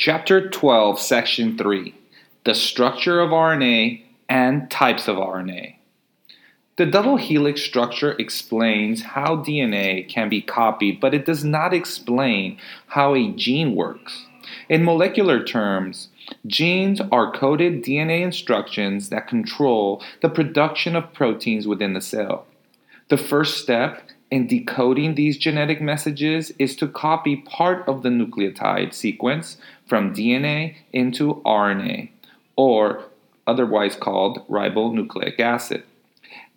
Chapter 12, Section 3 The Structure of RNA and Types of RNA. The double helix structure explains how DNA can be copied, but it does not explain how a gene works. In molecular terms, genes are coded DNA instructions that control the production of proteins within the cell. The first step in decoding these genetic messages is to copy part of the nucleotide sequence from DNA into RNA, or otherwise called ribonucleic acid.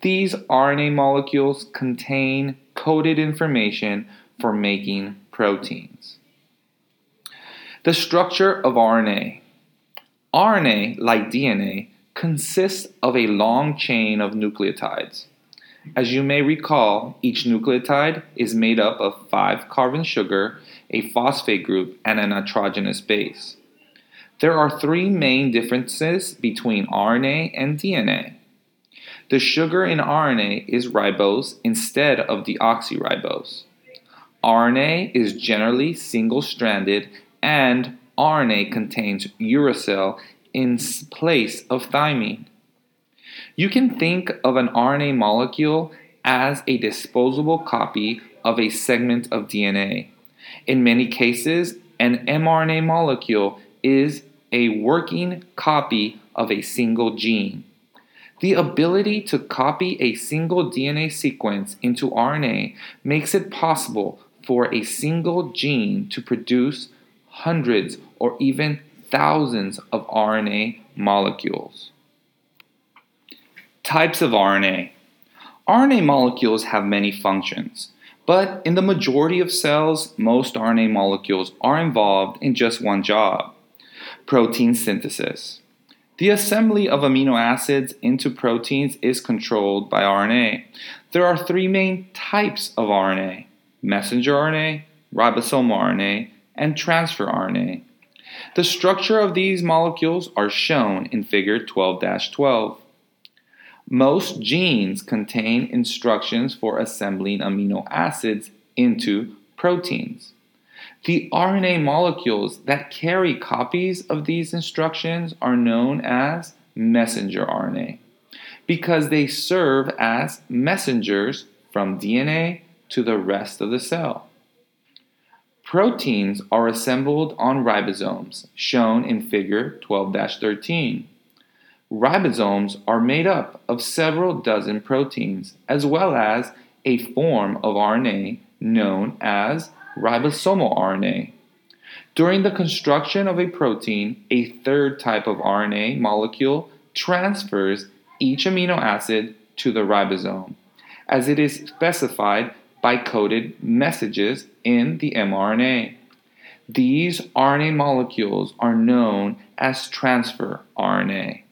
These RNA molecules contain coded information for making proteins. The structure of RNA. RNA, like DNA, consists of a long chain of nucleotides. As you may recall, each nucleotide is made up of five carbon sugar, a phosphate group, and a nitrogenous base. There are three main differences between RNA and DNA. The sugar in RNA is ribose instead of deoxyribose. RNA is generally single stranded, and RNA contains uracil in place of thymine. You can think of an RNA molecule as a disposable copy of a segment of DNA. In many cases, an mRNA molecule is a working copy of a single gene. The ability to copy a single DNA sequence into RNA makes it possible for a single gene to produce hundreds or even thousands of RNA molecules. Types of RNA. RNA molecules have many functions, but in the majority of cells, most RNA molecules are involved in just one job protein synthesis. The assembly of amino acids into proteins is controlled by RNA. There are three main types of RNA messenger RNA, ribosomal RNA, and transfer RNA. The structure of these molecules are shown in figure 12 12. Most genes contain instructions for assembling amino acids into proteins. The RNA molecules that carry copies of these instructions are known as messenger RNA because they serve as messengers from DNA to the rest of the cell. Proteins are assembled on ribosomes, shown in Figure 12 13. Ribosomes are made up of several dozen proteins, as well as a form of RNA known as ribosomal RNA. During the construction of a protein, a third type of RNA molecule transfers each amino acid to the ribosome, as it is specified by coded messages in the mRNA. These RNA molecules are known as transfer RNA.